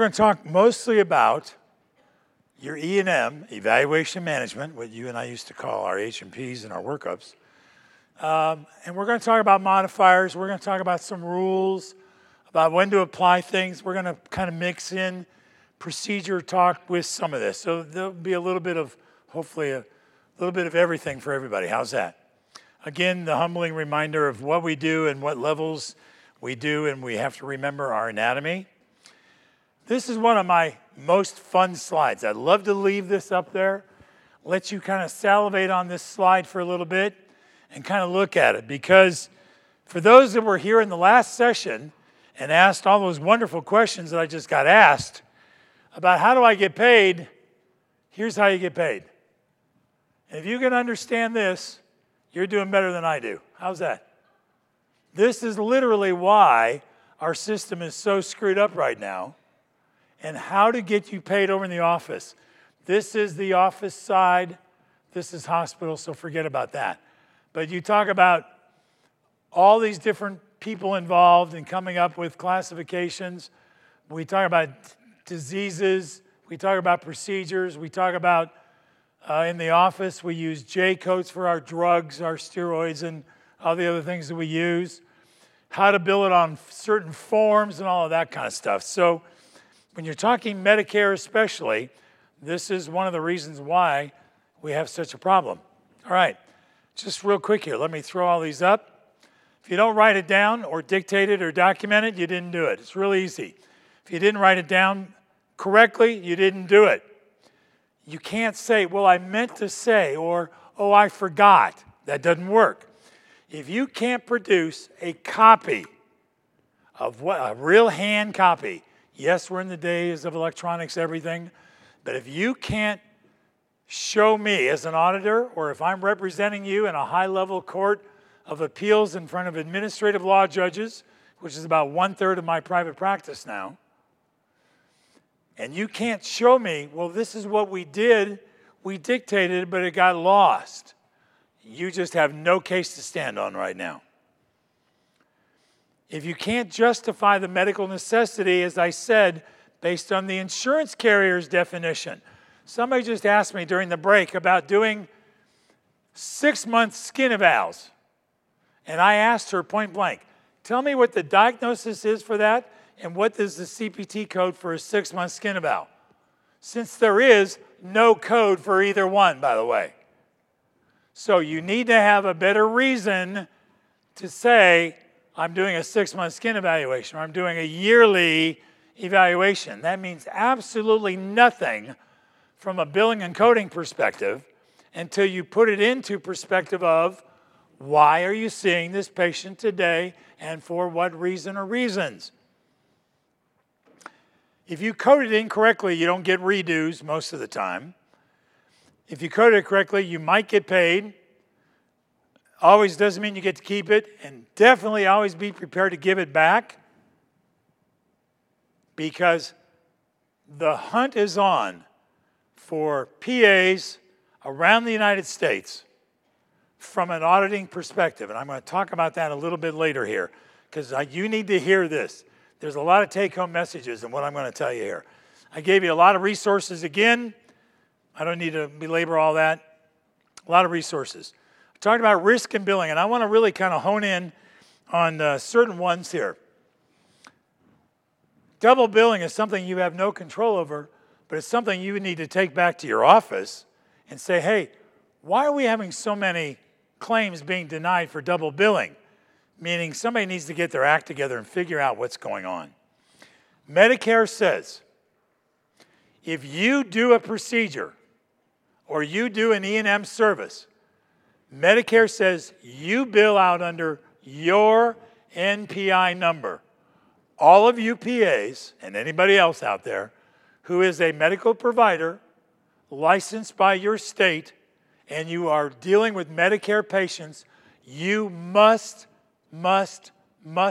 going to talk mostly about your E&M, evaluation management, what you and I used to call our H&Ps and our workups. Um, and we're going to talk about modifiers. We're going to talk about some rules, about when to apply things. We're going to kind of mix in procedure talk with some of this. So there'll be a little bit of, hopefully, a little bit of everything for everybody. How's that? Again, the humbling reminder of what we do and what levels we do, and we have to remember our anatomy. This is one of my most fun slides. I'd love to leave this up there, let you kind of salivate on this slide for a little bit and kind of look at it because for those that were here in the last session and asked all those wonderful questions that I just got asked about how do I get paid, here's how you get paid. And if you can understand this, you're doing better than I do. How's that? This is literally why our system is so screwed up right now and how to get you paid over in the office. This is the office side, this is hospital, so forget about that. But you talk about all these different people involved in coming up with classifications. We talk about diseases, we talk about procedures, we talk about uh, in the office, we use J codes for our drugs, our steroids, and all the other things that we use, how to bill it on certain forms, and all of that kind of stuff. So, when you're talking Medicare, especially, this is one of the reasons why we have such a problem. All right, just real quick here, let me throw all these up. If you don't write it down or dictate it or document it, you didn't do it. It's really easy. If you didn't write it down correctly, you didn't do it. You can't say, well, I meant to say, or, oh, I forgot. That doesn't work. If you can't produce a copy of what a real hand copy Yes, we're in the days of electronics, everything, but if you can't show me as an auditor, or if I'm representing you in a high level court of appeals in front of administrative law judges, which is about one third of my private practice now, and you can't show me, well, this is what we did, we dictated, but it got lost. You just have no case to stand on right now. If you can't justify the medical necessity, as I said, based on the insurance carrier's definition, somebody just asked me during the break about doing six month skin evals. And I asked her point blank, tell me what the diagnosis is for that and what is the CPT code for a six month skin eval. Since there is no code for either one, by the way. So you need to have a better reason to say, I'm doing a six month skin evaluation or I'm doing a yearly evaluation. That means absolutely nothing from a billing and coding perspective until you put it into perspective of why are you seeing this patient today and for what reason or reasons. If you code it incorrectly, you don't get redos most of the time. If you code it correctly, you might get paid always doesn't mean you get to keep it, and definitely always be prepared to give it back because the hunt is on for PAs around the United States from an auditing perspective. And I'm going to talk about that a little bit later here because you need to hear this. There's a lot of take home messages in what I'm going to tell you here. I gave you a lot of resources again. I don't need to belabor all that. A lot of resources talking about risk and billing, and I want to really kind of hone in on uh, certain ones here. Double billing is something you have no control over, but it's something you need to take back to your office and say, hey, why are we having so many claims being denied for double billing? Meaning somebody needs to get their act together and figure out what's going on. Medicare says if you do a procedure or you do an E&M service Medicare says you bill out under your NPI number. All of you PAs and anybody else out there who is a medical provider licensed by your state and you are dealing with Medicare patients, you must, must, must